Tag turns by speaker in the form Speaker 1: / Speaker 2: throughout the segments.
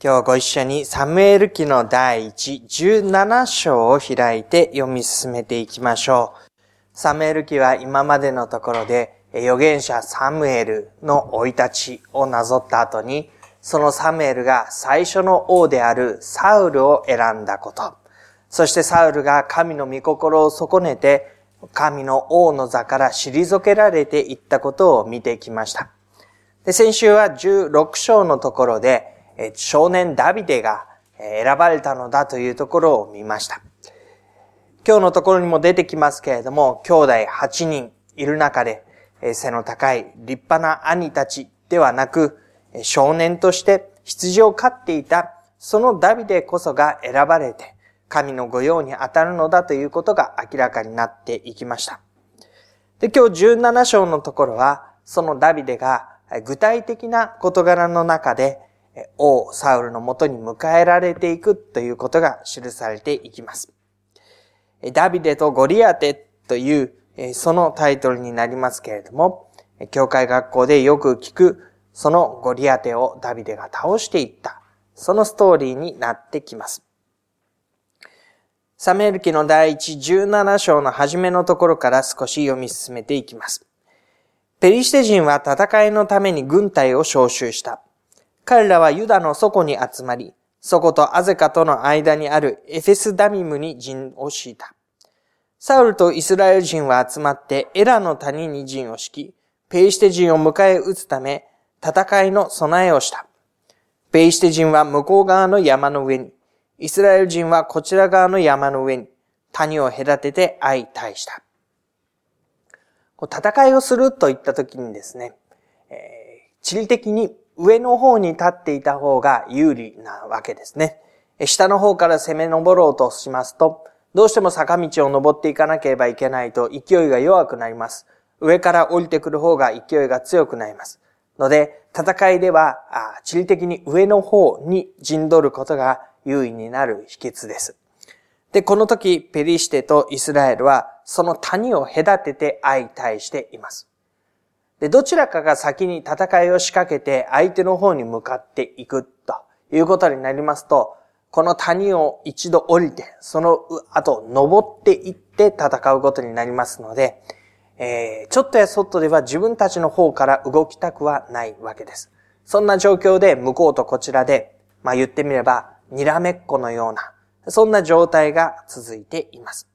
Speaker 1: 今日ご一緒にサムエル記の第一17章を開いて読み進めていきましょう。サムエル記は今までのところで預言者サムエルの生い立ちをなぞった後に、そのサムエルが最初の王であるサウルを選んだこと。そしてサウルが神の御心を損ねて、神の王の座から退けられていったことを見てきました。で先週は16章のところで、少年ダビデが選ばれたのだというところを見ました。今日のところにも出てきますけれども、兄弟8人いる中で、背の高い立派な兄たちではなく、少年として羊を飼っていた、そのダビデこそが選ばれて、神の御用に当たるのだということが明らかになっていきました。で、今日17章のところは、そのダビデが具体的な事柄の中で、王サウルのもとに迎えられていくということが記されていきます。ダビデとゴリアテというそのタイトルになりますけれども、教会学校でよく聞くそのゴリアテをダビデが倒していった、そのストーリーになってきます。サメル記の第一17章の初めのところから少し読み進めていきます。ペリシテ人は戦いのために軍隊を召集した。彼らはユダの底に集まり、そことアゼカとの間にあるエフェスダミムに陣を敷いた。サウルとイスラエル人は集まってエラの谷に陣を敷き、ペイシテ人を迎え撃つため、戦いの備えをした。ペイシテ人は向こう側の山の上に、イスラエル人はこちら側の山の上に、谷を隔てて相対した。戦いをするといった時にですね、えー、地理的に上の方に立っていた方が有利なわけですね。下の方から攻め上ろうとしますと、どうしても坂道を登っていかなければいけないと勢いが弱くなります。上から降りてくる方が勢いが強くなります。ので、戦いでは、地理的に上の方に陣取ることが優位になる秘訣です。で、この時、ペリシテとイスラエルは、その谷を隔てて相対しています。で、どちらかが先に戦いを仕掛けて相手の方に向かっていくということになりますと、この谷を一度降りて、その後登っていって戦うことになりますので、えー、ちょっとやそっとでは自分たちの方から動きたくはないわけです。そんな状況で向こうとこちらで、まあ言ってみれば、にらめっこのような、そんな状態が続いています。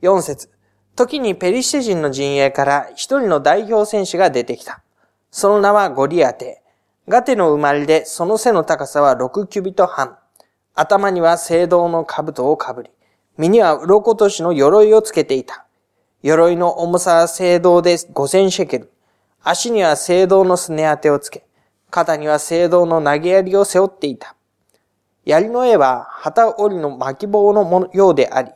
Speaker 1: 4節時にペリシテ人の陣営から一人の代表選手が出てきた。その名はゴリアテ。ガテの生まれでその背の高さは6キュビト半。頭には聖堂の兜をかぶり、身には鱗年の鎧をつけていた。鎧の重さは聖堂で5000シェケル。足には聖堂のすね当てをつけ、肩には聖堂の投げ槍を背負っていた。槍の絵は旗折りの巻き棒のようであり、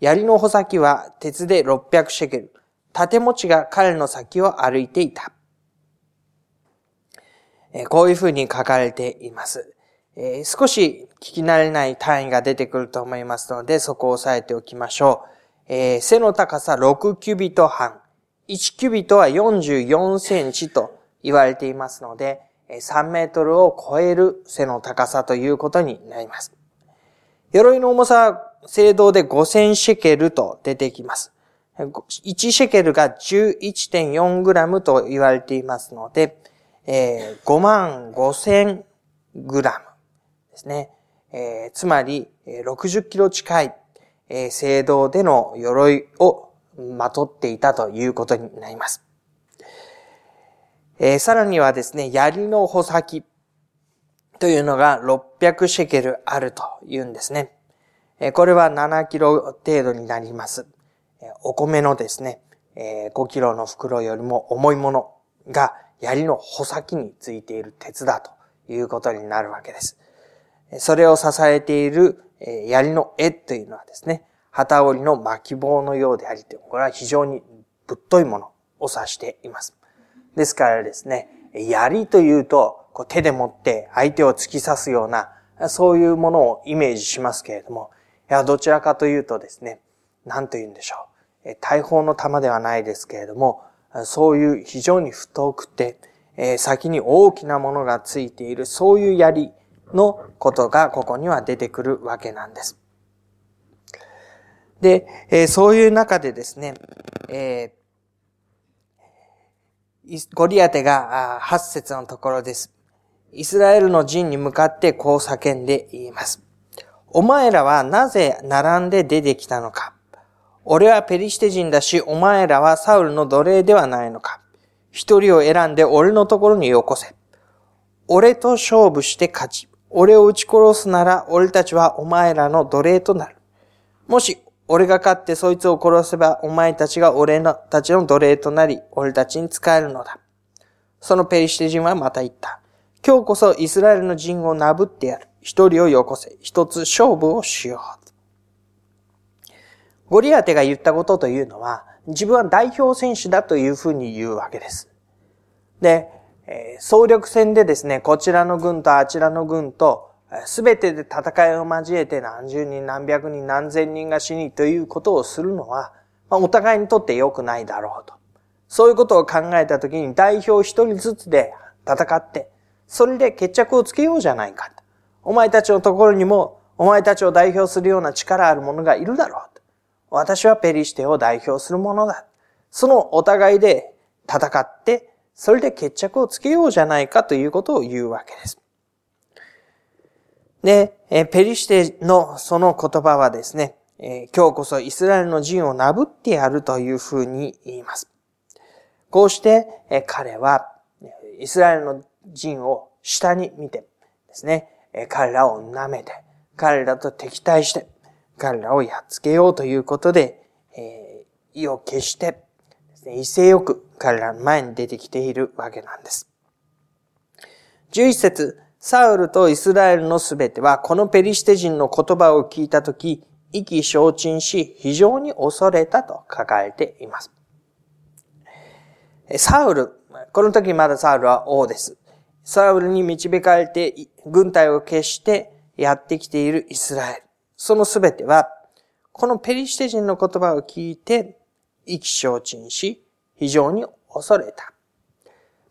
Speaker 1: 槍の穂先は鉄で600シェケル。盾持ちが彼の先を歩いていた。こういうふうに書かれています。少し聞き慣れない単位が出てくると思いますので、そこを押さえておきましょう。背の高さ6キュビト半。1キュビトは44センチと言われていますので、3メートルを超える背の高さということになります。鎧の重さは聖堂で5000シェケルと出てきます。1シェケルが11.4グラムと言われていますので、えー、5万5000グラムですね。えー、つまり、60キロ近い、えー、聖堂での鎧をまとっていたということになります。えー、さらにはですね、槍の穂先というのが600シェケルあるというんですね。これは7キロ程度になります。お米のですね、5キロの袋よりも重いものが槍の穂先についている鉄だということになるわけです。それを支えている槍の絵というのはですね、旗織りの巻き棒のようであり、これは非常にぶっといものを指しています。ですからですね、槍というと、こう手で持って相手を突き刺すような、そういうものをイメージしますけれども、いや、どちらかというとですね、何と言うんでしょう。大砲の弾ではないですけれども、そういう非常に太くて、先に大きなものがついている、そういう槍のことがここには出てくるわけなんです。で、そういう中でですね、え、ゴリアテが8節のところです。イスラエルの陣に向かってこう叫んで言います。お前らはなぜ並んで出てきたのか俺はペリシテ人だし、お前らはサウルの奴隷ではないのか一人を選んで俺のところによこせ。俺と勝負して勝ち、俺を撃ち殺すなら俺たちはお前らの奴隷となる。もし俺が勝ってそいつを殺せばお前たちが俺のたちの奴隷となり、俺たちに使えるのだ。そのペリシテ人はまた言った。今日こそイスラエルの陣をなぶってやる。一人をよこせ。一つ勝負をしよう。ゴリアテが言ったことというのは、自分は代表選手だというふうに言うわけです。で、総力戦でですね、こちらの軍とあちらの軍と、すべてで戦いを交えて何十人、何百人、何千人が死にということをするのは、ま、お互いにとって良くないだろうと。そういうことを考えたときに代表一人ずつで戦って、それで決着をつけようじゃないかと。お前たちのところにも、お前たちを代表するような力ある者がいるだろう。私はペリシテを代表する者だ。そのお互いで戦って、それで決着をつけようじゃないかということを言うわけです。で、ペリシテのその言葉はですね、今日こそイスラエルの陣をなぶってやるというふうに言います。こうして彼はイスラエルの陣を下に見てですね、彼らを舐めて、彼らと敵対して、彼らをやっつけようということで、えー、意を決して、威勢よく彼らの前に出てきているわけなんです。11節サウルとイスラエルのすべては、このペリシテ人の言葉を聞いたとき、意気消沈し、非常に恐れたと書かれています。サウル、この時まだサウルは王です。サウルに導かれて軍隊を消してやってきているイスラエル。そのすべては、このペリシテ人の言葉を聞いて、意気消沈し、非常に恐れた。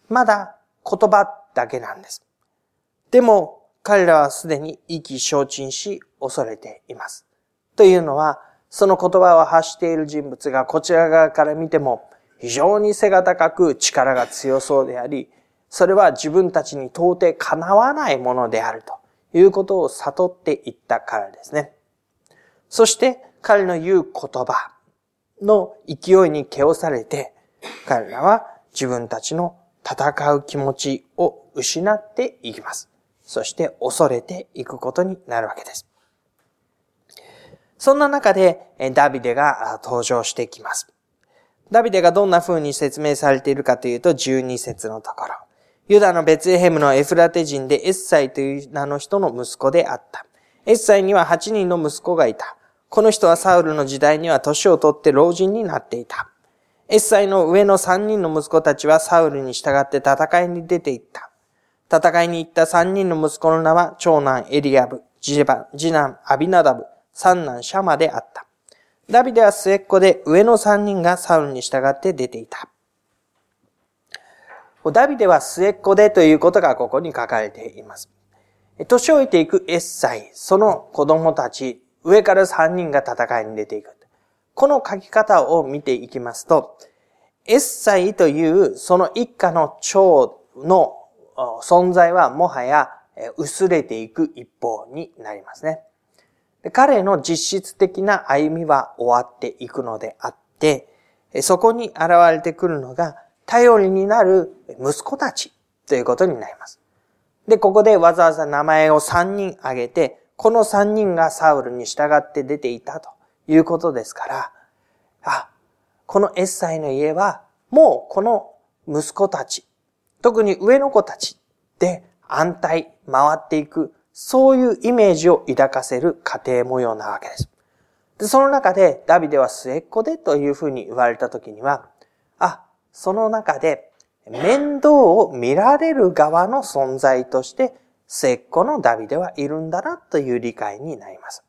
Speaker 1: まだ言葉だけなんです。でも、彼らはすでに意気消沈し、恐れています。というのは、その言葉を発している人物がこちら側から見ても、非常に背が高く力が強そうであり、それは自分たちに到底叶わないものであるということを悟っていったからですね。そして彼の言う言葉の勢いに気をされて、彼らは自分たちの戦う気持ちを失っていきます。そして恐れていくことになるわけです。そんな中でダビデが登場してきます。ダビデがどんな風に説明されているかというと12節のところ。ユダのベツレヘムのエフラテ人でエッサイという名の人の息子であった。エッサイには8人の息子がいた。この人はサウルの時代には年を取って老人になっていた。エッサイの上の3人の息子たちはサウルに従って戦いに出て行った。戦いに行った3人の息子の名は長男エリアブ、次男アビナダブ、三男シャマであった。ダビデは末っ子で上の3人がサウルに従って出ていた。ダビデは末っ子でということがここに書かれています。年老いていくエッサイ、その子供たち、上から3人が戦いに出ていく。この書き方を見ていきますと、エッサイというその一家の長の存在はもはや薄れていく一方になりますね。彼の実質的な歩みは終わっていくのであって、そこに現れてくるのが頼りになる息子たちということになります。で、ここでわざわざ名前を3人挙げて、この3人がサウルに従って出ていたということですから、あ、このエッサイの家は、もうこの息子たち、特に上の子たちで安泰、回っていく、そういうイメージを抱かせる家庭模様なわけです。で、その中でダビデは末っ子でというふうに言われたときには、その中で面倒を見られる側の存在として末っ子のダビデはいるんだなという理解になります。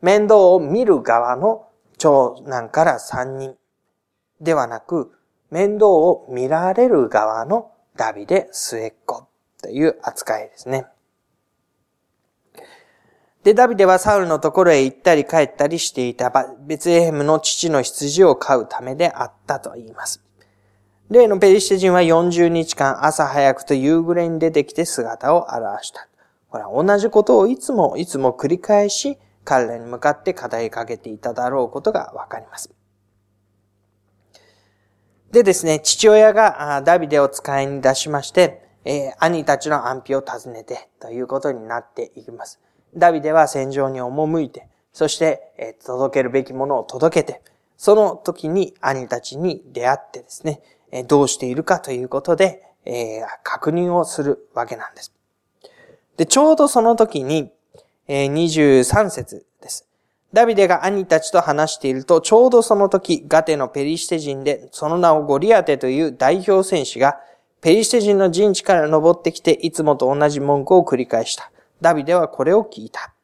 Speaker 1: 面倒を見る側の長男から三人ではなく、面倒を見られる側のダビデ末っ子という扱いですね。で、ダビデはサウルのところへ行ったり帰ったりしていたベツレヘムの父の羊を飼うためであったと言います。例のペリシテ人は40日間朝早くと夕暮れに出てきて姿を現した。これは同じことをいつもいつも繰り返し彼らに向かって語りかけていただろうことがわかります。でですね、父親がダビデを使いに出しまして、えー、兄たちの安否を尋ねてということになっていきます。ダビデは戦場に赴いて、そして、えー、届けるべきものを届けて、その時に兄たちに出会ってですね、どうしているかということで、えー、確認をするわけなんです。で、ちょうどその時に、えー、23節ですダビデが兄たちと話していると、ちょうどその時、ガテのペリシテ人で、その名をゴリアテという代表戦士が、ペリシテ人の陣地から登ってきて、いつもと同じ文句を繰り返した。ダビデはこれを聞いた。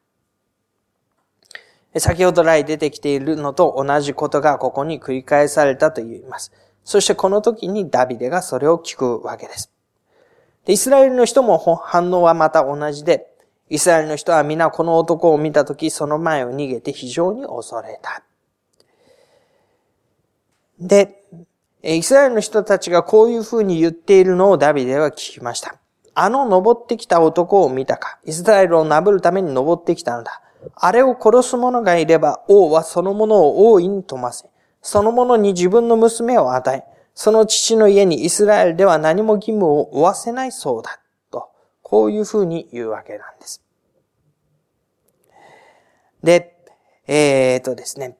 Speaker 1: 先ほど来出てきているのと同じことがここに繰り返されたと言います。そしてこの時にダビデがそれを聞くわけです。でイスラエルの人も反応はまた同じで、イスラエルの人は皆この男を見たとき、その前を逃げて非常に恐れた。で、イスラエルの人たちがこういうふうに言っているのをダビデは聞きました。あの登ってきた男を見たか。イスラエルをなぶるために登ってきたのだ。あれを殺す者がいれば王はその者を大いに富ませ、その者に自分の娘を与え、その父の家にイスラエルでは何も義務を負わせないそうだ。とこういうふうに言うわけなんです。で、えー、っとですね、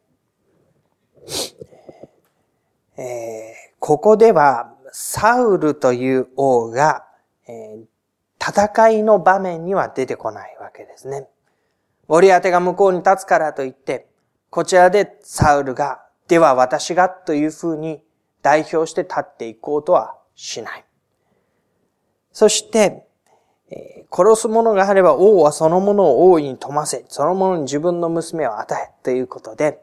Speaker 1: えー、ここでは、サウルという王が、えー、戦いの場面には出てこないわけですね。ゴリアテが向こうに立つからといって、こちらでサウルが、では私がというふうに代表して立っていこうとはしない。そして、殺す者があれば王はその者を大いに富ませ、その者に自分の娘を与え、ということで、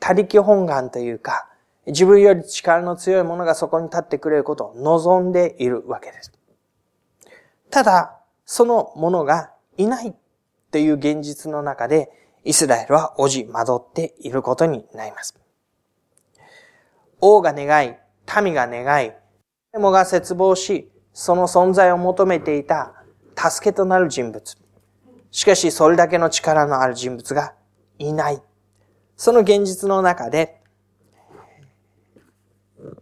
Speaker 1: 他力本願というか、自分より力の強い者がそこに立ってくれることを望んでいるわけです。ただ、その者がいないという現実の中で、イスラエルはおじ惑っていることになります。王が願い、民が願い、誰もが絶望し、その存在を求めていた助けとなる人物。しかし、それだけの力のある人物がいない。その現実の中で、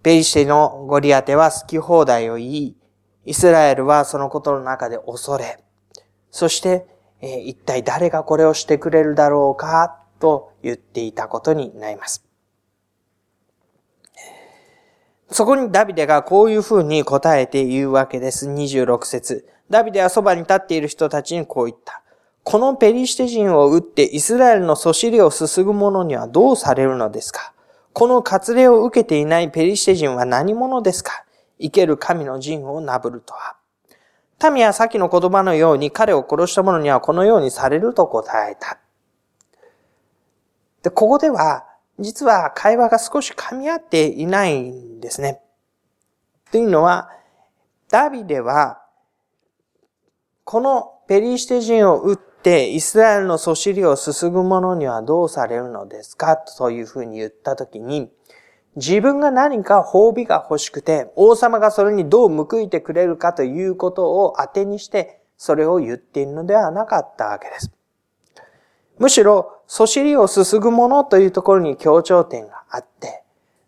Speaker 1: ペリシテのゴリアテは好き放題を言い、イスラエルはそのことの中で恐れ、そして、え、一体誰がこれをしてくれるだろうかと言っていたことになります。そこにダビデがこういうふうに答えて言うわけです。26節ダビデはそばに立っている人たちにこう言った。このペリシテ人を撃ってイスラエルのそしりをすすぐ者にはどうされるのですか？この割礼を受けていないペリシテ人は何者ですか？生ける神の陣をなぶるとは。民は先の言葉のように彼を殺した者にはこのようにされると答えた。で、ここでは、実は会話が少し噛み合っていないんですね。というのは、ダビデはこのペリシテ人を撃ってイスラエルのそしりをすすぐ者にはどうされるのですか？というふうに言ったときに、自分が何か褒美が欲しくて、王様がそれにどう報いてくれるかということを当てにして、それを言っているのではなかったわけです。むしろ、そしりをすすぐ者というところに強調点があって、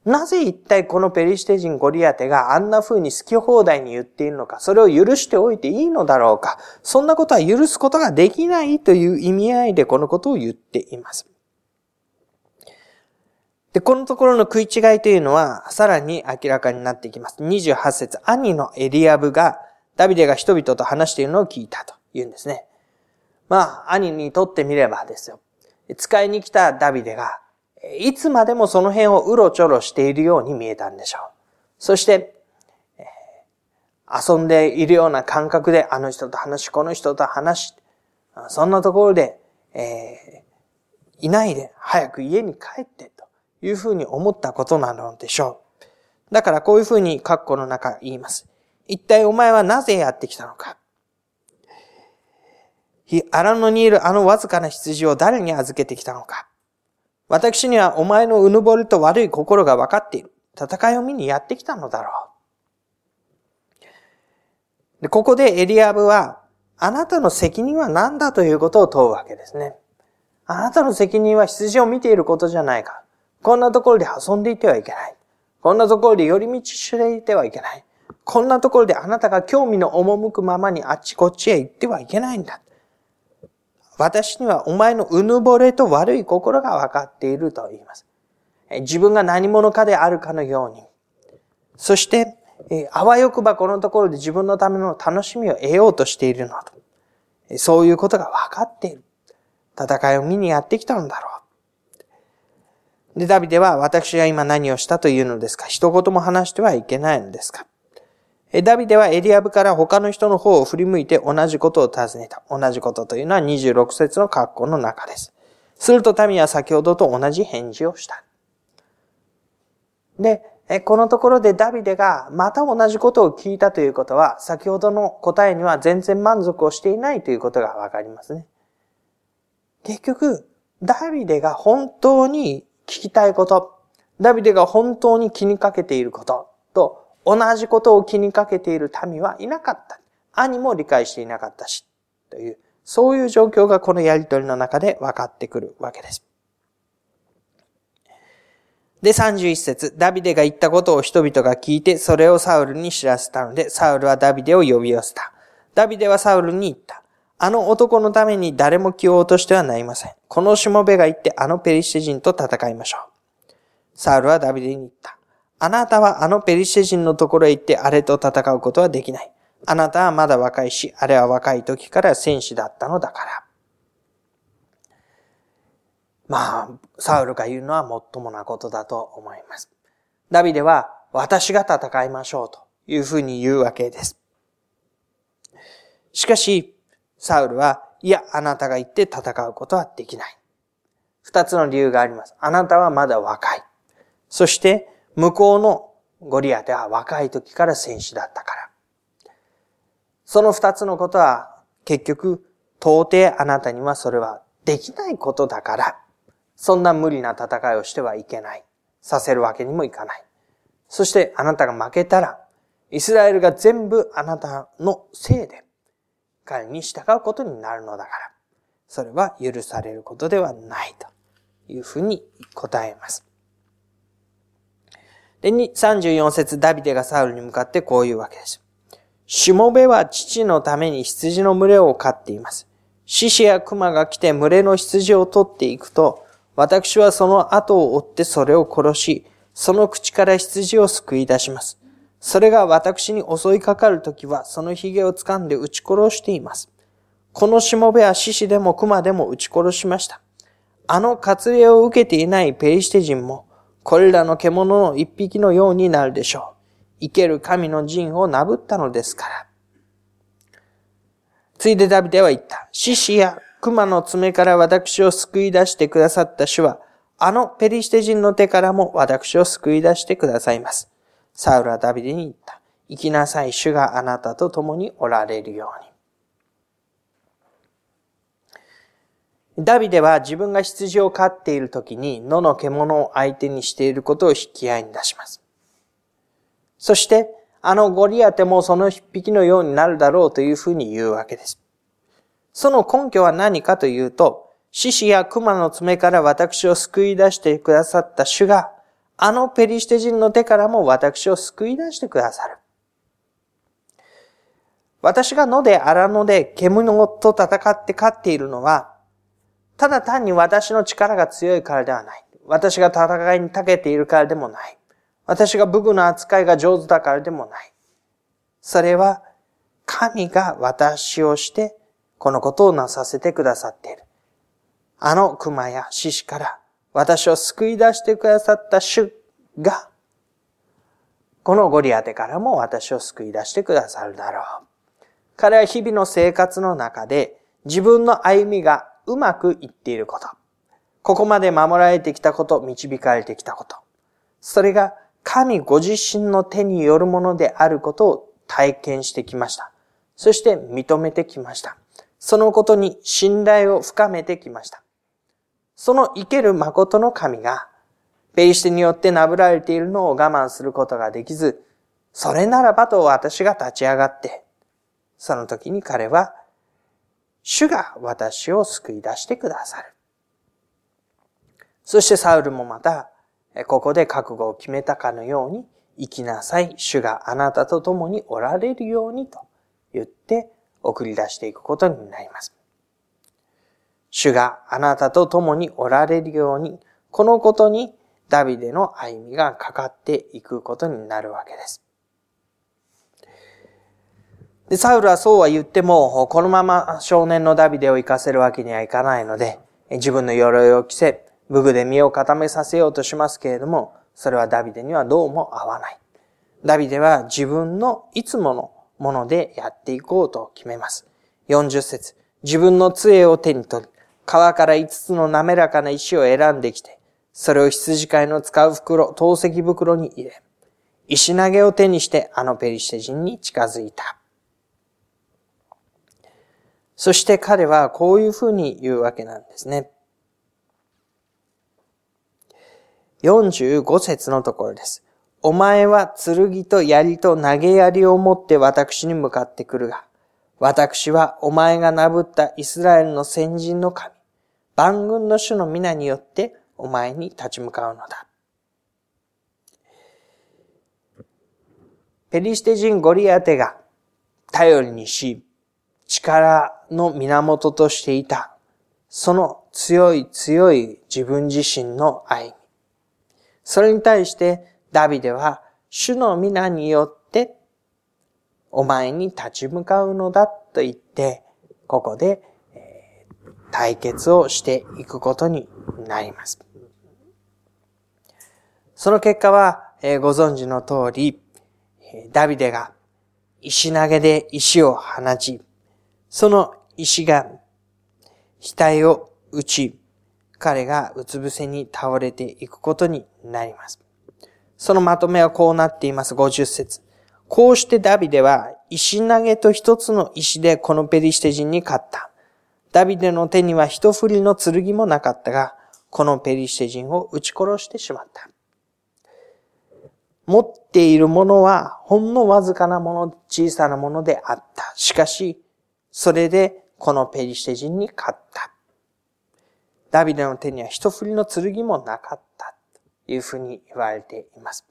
Speaker 1: なぜ一体このペリシテ人ゴリアテがあんな風に好き放題に言っているのか、それを許しておいていいのだろうか、そんなことは許すことができないという意味合いでこのことを言っています。で、このところの食い違いというのは、さらに明らかになっていきます。28節兄のエリアブが、ダビデが人々と話しているのを聞いたと言うんですね。まあ、兄にとってみればですよ。使いに来たダビデが、いつまでもその辺をうろちょろしているように見えたんでしょう。そして、遊んでいるような感覚で、あの人と話し、この人と話し、そんなところで、えー、いないで、早く家に帰って、というふうに思ったことなのでしょう。だからこういうふうに括弧の中言います。一体お前はなぜやってきたのか。荒野にいるあのわずかな羊を誰に預けてきたのか。私にはお前のうぬぼれと悪い心が分かっている。戦いを見にやってきたのだろう。で、ここでエリアブは、あなたの責任は何だということを問うわけですね。あなたの責任は羊を見ていることじゃないか。こんなところで遊んでいてはいけない。こんなところで寄り道していてはいけない。こんなところであなたが興味の赴くままにあっちこっちへ行ってはいけないんだ。私にはお前のうぬぼれと悪い心が分かっていると言います。自分が何者かであるかのように。そして、あわよくばこのところで自分のための楽しみを得ようとしているのと。そういうことが分かっている。戦いを見にやってきたのだろう。で、ダビデは私が今何をしたというのですか？一言も話してはいけないのですか？ダビデはエリアブから他の人の方を振り向いて同じことを尋ねた。同じことというのは26節の格好の中です。すると民は先ほどと同じ返事をした。で、このところでダビデがまた同じことを聞いたということは、先ほどの答えには全然満足をしていないということがわかりますね。結局、ダビデが本当に聞きたいこと、ダビデが本当に気にかけていることと同じことを気にかけている民はいなかった。兄も理解していなかったし、という、そういう状況がこのやりとりの中で分かってくるわけです。で、31節ダビデが言ったことを人々が聞いて、それをサウルに知らせたので、サウルはダビデを呼び寄せた。ダビデはサウルに言った。あの男のために誰も気を落としてはなりません。このしもべが言ってあのペリシテ人と戦いましょう。サウルはダビデに言った。あなたはあのペリシテ人のところへ行ってあれと戦うことはできない。あなたはまだ若いし、あれは若い時から戦士だったのだから。まあ、サウルが言うのはもっともなことだと思います。ダビデは、私が戦いましょうというふうに言うわけです。しかし、サウルは、いや、あなたが言って戦うことはできない。二つの理由があります。あなたはまだ若い。そして、向こうのゴリアテは若い時から戦士だったから。その二つのことは結局到底あなたにはそれはできないことだから、そんな無理な戦いをしてはいけない。させるわけにもいかない。そしてあなたが負けたら、イスラエルが全部あなたのせいで彼に従うことになるのだから、それは許されることではないというふうに答えます。で、34節ダビデがサウルに向かってこういうわけです。しもべは父のために羊の群れを飼っています。獅子や熊が来て群れの羊を取っていくと、私はその後を追ってそれを殺し、その口から羊を救い出します。それが私に襲いかかるときは、その髭を掴んで撃ち殺しています。このしもべは獅子でも熊でも撃ち殺しました。あの割礼を受けていないペリシテ人も、これらの獣の一匹のようになるでしょう。生ける神の陣をなぶったのですから。ついでダビデは言った。獅子や熊の爪から私を救い出してくださった主は、あのペリシテ人の手からも私を救い出してくださいます。サウルはダビデに言った。生きなさい主があなたと共におられるように。ダビデは自分が羊を飼っている時に野の獣を相手にしていることを引き合いに出します。そして、あのゴリアテもその一匹のようになるだろうというふうに言うわけです。その根拠は何かというと、獅子や熊の爪から私を救い出してくださった主が、あのペリシテ人の手からも私を救い出してくださる。私が野で荒野で獣と戦って勝っているのは、ただ単に私の力が強いからではない。私が戦いに長けているからでもない。私が武具の扱いが上手だからでもない。それは、神が私をして、このことをなさせてくださっている。あの熊や獅子から私を救い出してくださった主が、このゴリアテからも私を救い出してくださるだろう。彼は日々の生活の中で自分の歩みがうまくいっていること。ここまで守られてきたこと、導かれてきたこと。それが神ご自身の手によるものであることを体験してきました。そして認めてきました。そのことに信頼を深めてきました。その生ける誠の神が、ペリシテによってなぶられているのを我慢することができず、それならばと私が立ち上がって、その時に彼は、主が私を救い出してくださる。そしてサウルもまた、ここで覚悟を決めたかのように、生きなさい、主があなたと共におられるようにと言って送り出していくことになります。主があなたと共におられるように、このことにダビデの歩みがかかっていくことになるわけです。で、サウルはそうは言っても、このまま少年のダビデを生かせるわけにはいかないので、自分の鎧を着せ、武具で身を固めさせようとしますけれども、それはダビデにはどうも合わない。ダビデは自分のいつものものでやっていこうと決めます。40節自分の杖を手に取り、川から5つの滑らかな石を選んできて、それを羊飼いの使う袋、透析袋に入れ、石投げを手にしてあのペリシテ人に近づいた。そして彼はこういうふうに言うわけなんですね。45節のところです。お前は剣と槍と投げ槍を持って私に向かってくるが、私はお前がなぶったイスラエルの先人の神、万軍の主の皆によってお前に立ち向かうのだ。ペリシテ人ゴリアテが頼りにし、力の源としていた、その強い強い自分自身の愛。それに対してダビデは主の皆によってお前に立ち向かうのだと言って、ここで対決をしていくことになります。その結果は、ご存知の通り、ダビデが石投げで石を放ち、その石が額を打ち、彼がうつ伏せに倒れていくことになります。そのまとめはこうなっています。50節。こうしてダビデは石投げと一つの石でこのペリシテ人に勝った。ダビデの手には一振りの剣もなかったが、このペリシテ人を撃ち殺してしまった。持っているものはほんのわずかなもの、小さなものであった。しかし、それでこのペリシテ人に勝った。ダビデの手には一振りの剣もなかったと。いうふうに言われています。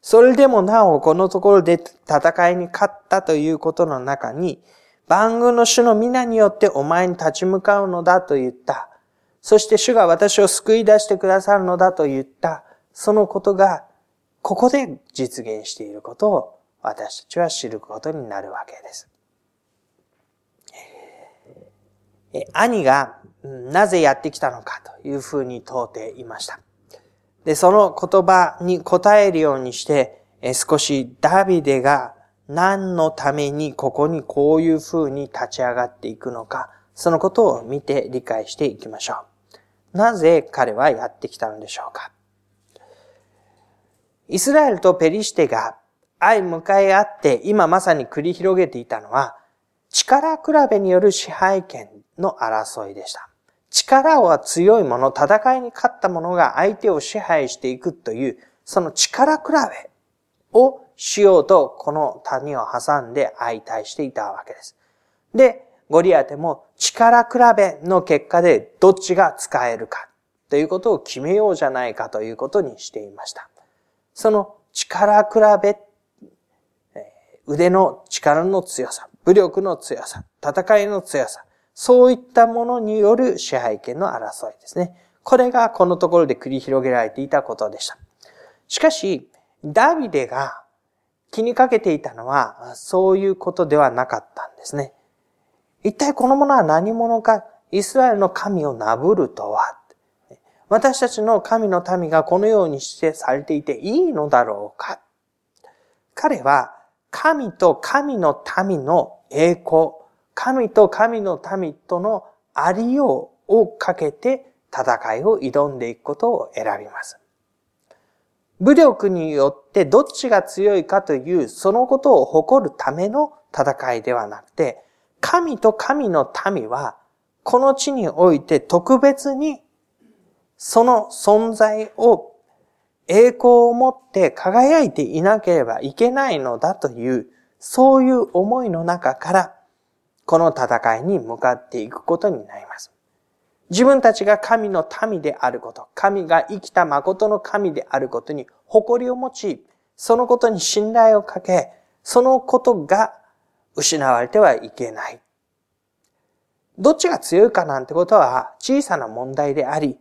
Speaker 1: それでもなおこのところで戦いに勝ったということの中に、万軍の主の皆によってお前に立ち向かうのだと言った。そして主が私を救い出してくださるのだと言った。そのことが、ここで実現していることを私たちは知ることになるわけです。兄がなぜやってきたのかというふうに問うていました。で、その言葉に答えるようにして、少しダビデが何のためにここにこういう風に立ち上がっていくのか、そのことを見て理解していきましょう。なぜ彼はやってきたのでしょうかイスラエルとペリシテが相向かい合って今まさに繰り広げていたのは力比べによる支配権の争いでした。力は強いもの、戦いに勝った者が相手を支配していくという、その力比べをしようと、この谷を挟んで相対していたわけです。で、ゴリアテも力比べの結果でどっちが使えるかということを決めようじゃないかということにしていました。その力比べ、腕の力の強さ、武力の強さ、戦いの強さ、そういったものによる支配権の争いですね。これがこのところで繰り広げられていたことでした。しかし、ダビデが気にかけていたのは、そういうことではなかったんですね。一体このものは何者か、イスラエルの神をなぶるとは、私たちの神の民がこのようにしてされていていいのだろうか？彼は神と神の民の栄光、神と神の民とのありようをかけて戦いを挑んでいくことを選びます。武力によってどっちが強いかというそのことを誇るための戦いではなくて、神と神の民は、この地において特別に、その存在を栄光を持って輝いていなければいけないのだという、そういう思いの中から、この戦いに向かっていくことになります。自分たちが神の民であること、神が生きた誠の神であることに誇りを持ち、そのことに信頼をかけ、そのことが失われてはいけない。どっちが強いかなんてことは小さな問題であり、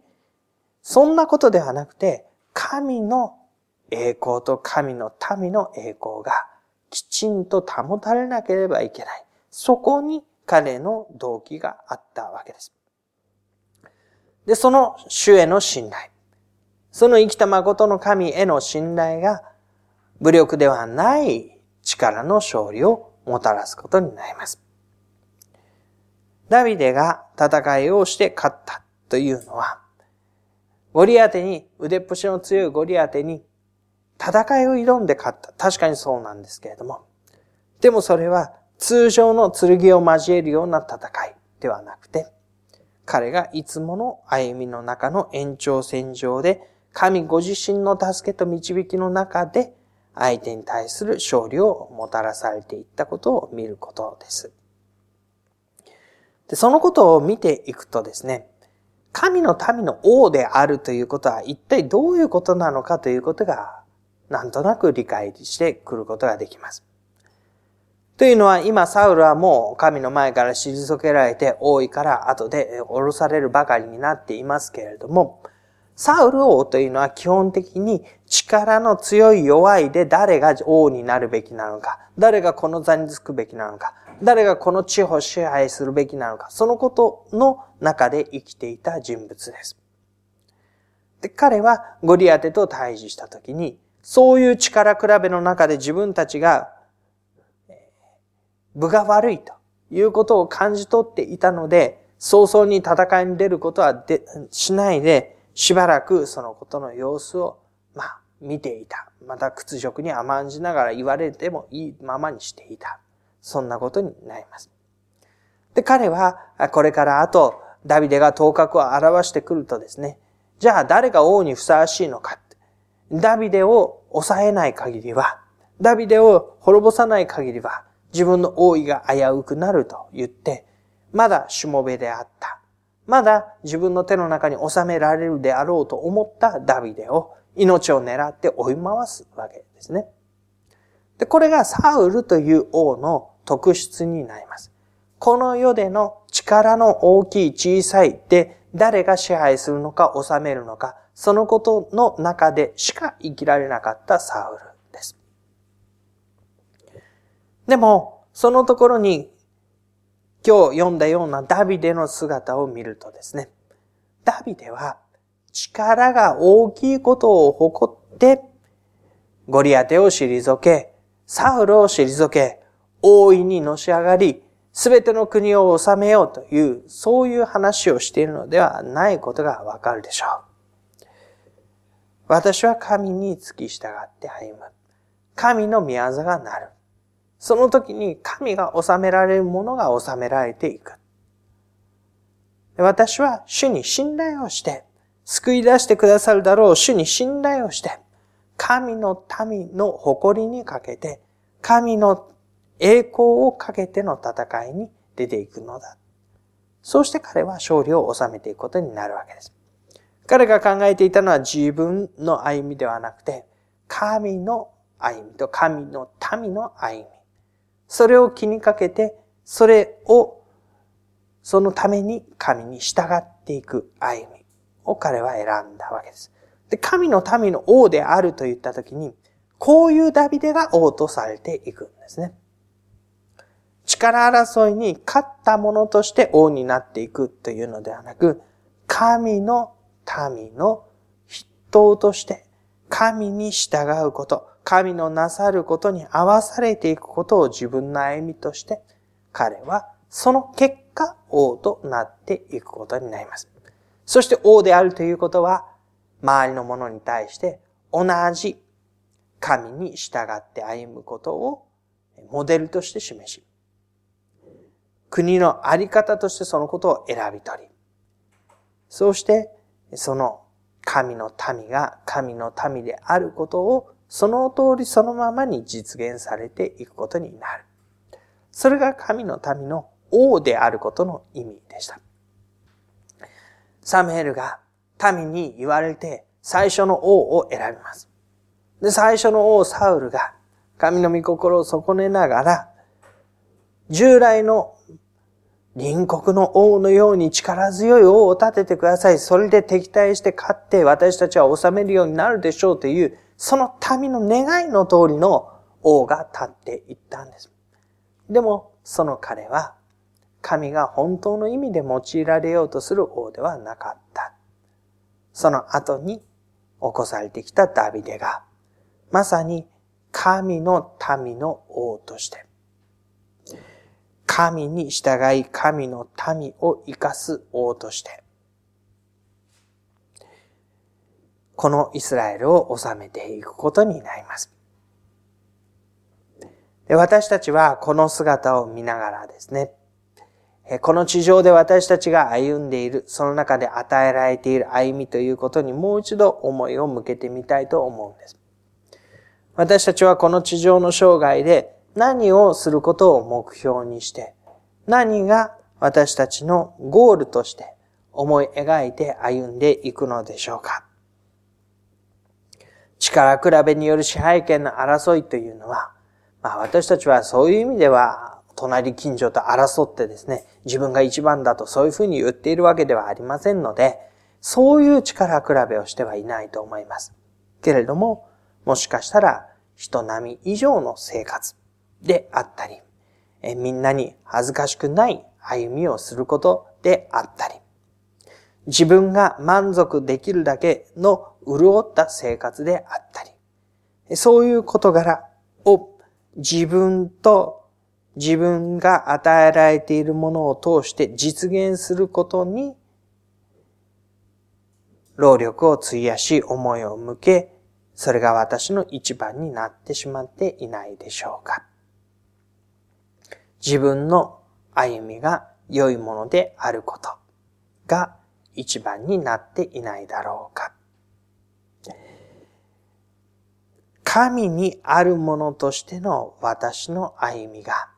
Speaker 1: そんなことではなくて、神の栄光と神の民の栄光がきちんと保たれなければいけない。そこに彼の動機があったわけです。で、その主への信頼。その生きた誠の神への信頼が武力ではない力の勝利をもたらすことになります。ダビデが戦いをして勝ったというのは、ゴリアテに、腕っぷしの強いゴリアテに戦いを挑んで勝った。確かにそうなんですけれども。でもそれは通常の剣を交えるような戦いではなくて、彼がいつもの歩みの中の延長線上で、神ご自身の助けと導きの中で、相手に対する勝利をもたらされていったことを見ることです。でそのことを見ていくとですね、神の民の王であるということは一体どういうことなのかということが、なんとなく理解してくることができます。というのは今サウルはもう神の前から退けられて王位から後で降ろされるばかりになっていますけれども、サウル王というのは基本的に力の強い弱いで誰が王になるべきなのか、誰がこの座につくべきなのか、誰がこの地を支配するべきなのか、そのことの中で生きていた人物です。で、彼はゴリアテと対峙したときに、そういう力比べの中で自分たちが部が悪いということを感じ取っていたので、早々に戦いに出ることはでしないで、しばらくそのことの様子を、まあ、見ていた。また屈辱に甘んじながら言われてもいいままにしていた。そんなことになります。で、彼は、これから後、ダビデが頭角を表してくるとですね、じゃあ誰が王にふさわしいのか。ダビデを抑えない限りは、ダビデを滅ぼさない限りは、自分の王位が危うくなると言って、まだしもべであった。まだ自分の手の中に収められるであろうと思ったダビデを命を狙って追い回すわけですね。で、これがサウルという王の特質になります。この世での力の大きい小さいで誰が支配するのか治めるのか、そのことの中でしか生きられなかったサウル。でも、そのところに、今日読んだようなダビデの姿を見るとですね、ダビデは力が大きいことを誇って、ゴリアテを退け、サウルを退け、大いにのし上がり、すべての国を治めようという、そういう話をしているのではないことがわかるでしょう。私は神に付き従って歩む。神の宮座がなる。その時に神が治められるものが治められていく。私は主に信頼をして、救い出してくださるだろう主に信頼をして、神の民の誇りにかけて、神の栄光をかけての戦いに出ていくのだ。そうして彼は勝利を収めていくことになるわけです。彼が考えていたのは自分の歩みではなくて、神の歩みと神の民の歩み。それを気にかけて、それを、そのために神に従っていく歩みを彼は選んだわけです。で、神の民の王であると言ったときに、こういうダビデが王とされていくんですね。力争いに勝った者として王になっていくというのではなく、神の民の筆頭として神に従うこと、神のなさることに合わされていくことを自分の歩みとして、彼はその結果王となっていくことになります。そして王であるということは、周りの者に対して同じ神に従って歩むことをモデルとして示し、国のあり方としてそのことを選び取り、そしてその神の民が神の民であることをその通りそのままに実現されていくことになる。それが神の民の王であることの意味でした。サムエルが民に言われて最初の王を選びます。で、最初の王サウルが神の御心を損ねながら、従来の隣国の王のように力強い王を立ててください。それで敵対して勝って私たちは治めるようになるでしょうという、その民の願いの通りの王が立っていったんです。でも、その彼は、神が本当の意味で用いられようとする王ではなかった。その後に起こされてきたダビデが、まさに神の民の王として、神に従い神の民を生かす王として、このイスラエルを治めていくことになります。で私たちはこの姿を見ながらですね、この地上で私たちが歩んでいる、その中で与えられている歩みということにもう一度思いを向けてみたいと思うんです。私たちはこの地上の生涯で何をすることを目標にして、何が私たちのゴールとして思い描いて歩んでいくのでしょうか。力比べによる支配権の争いというのは、まあ私たちはそういう意味では、隣近所と争ってですね、自分が一番だとそういうふうに言っているわけではありませんので、そういう力比べをしてはいないと思います。けれども、もしかしたら人並み以上の生活であったり、えみんなに恥ずかしくない歩みをすることであったり、自分が満足できるだけの潤った生活であったり、そういう事柄を自分と自分が与えられているものを通して実現することに労力を費やし思いを向けそれが私の一番になってしまっていないでしょうか。自分の歩みが良いものであることが一番になっていないだろうか。神にあるものとしての私の歩みが、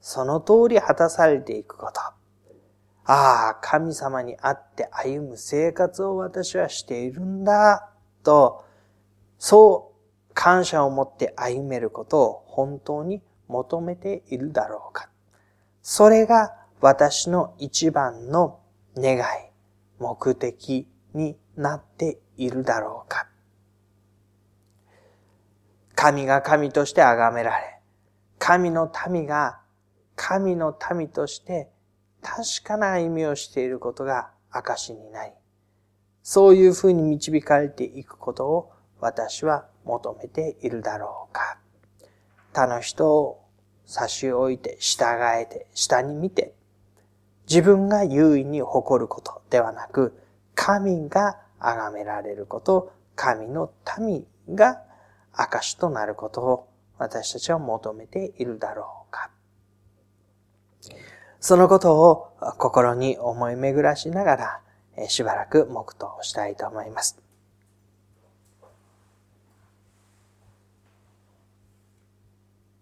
Speaker 1: その通り果たされていくこと。ああ、神様にあって歩む生活を私はしているんだ。と、そう感謝を持って歩めることを本当に求めているだろうか。それが私の一番の願い、目的になっているだろうか。神が神として崇められ、神の民が神の民として確かな歩みをしていることが証になり、そういうふうに導かれていくことを私は求めているだろうか。他の人を差し置いて、従えて、下に見て、自分が優位に誇ることではなく、神が崇められること、神の民が証となることを私たちは求めているだろうか。そのことを心に思い巡らしながら、しばらく黙祷したいと思います。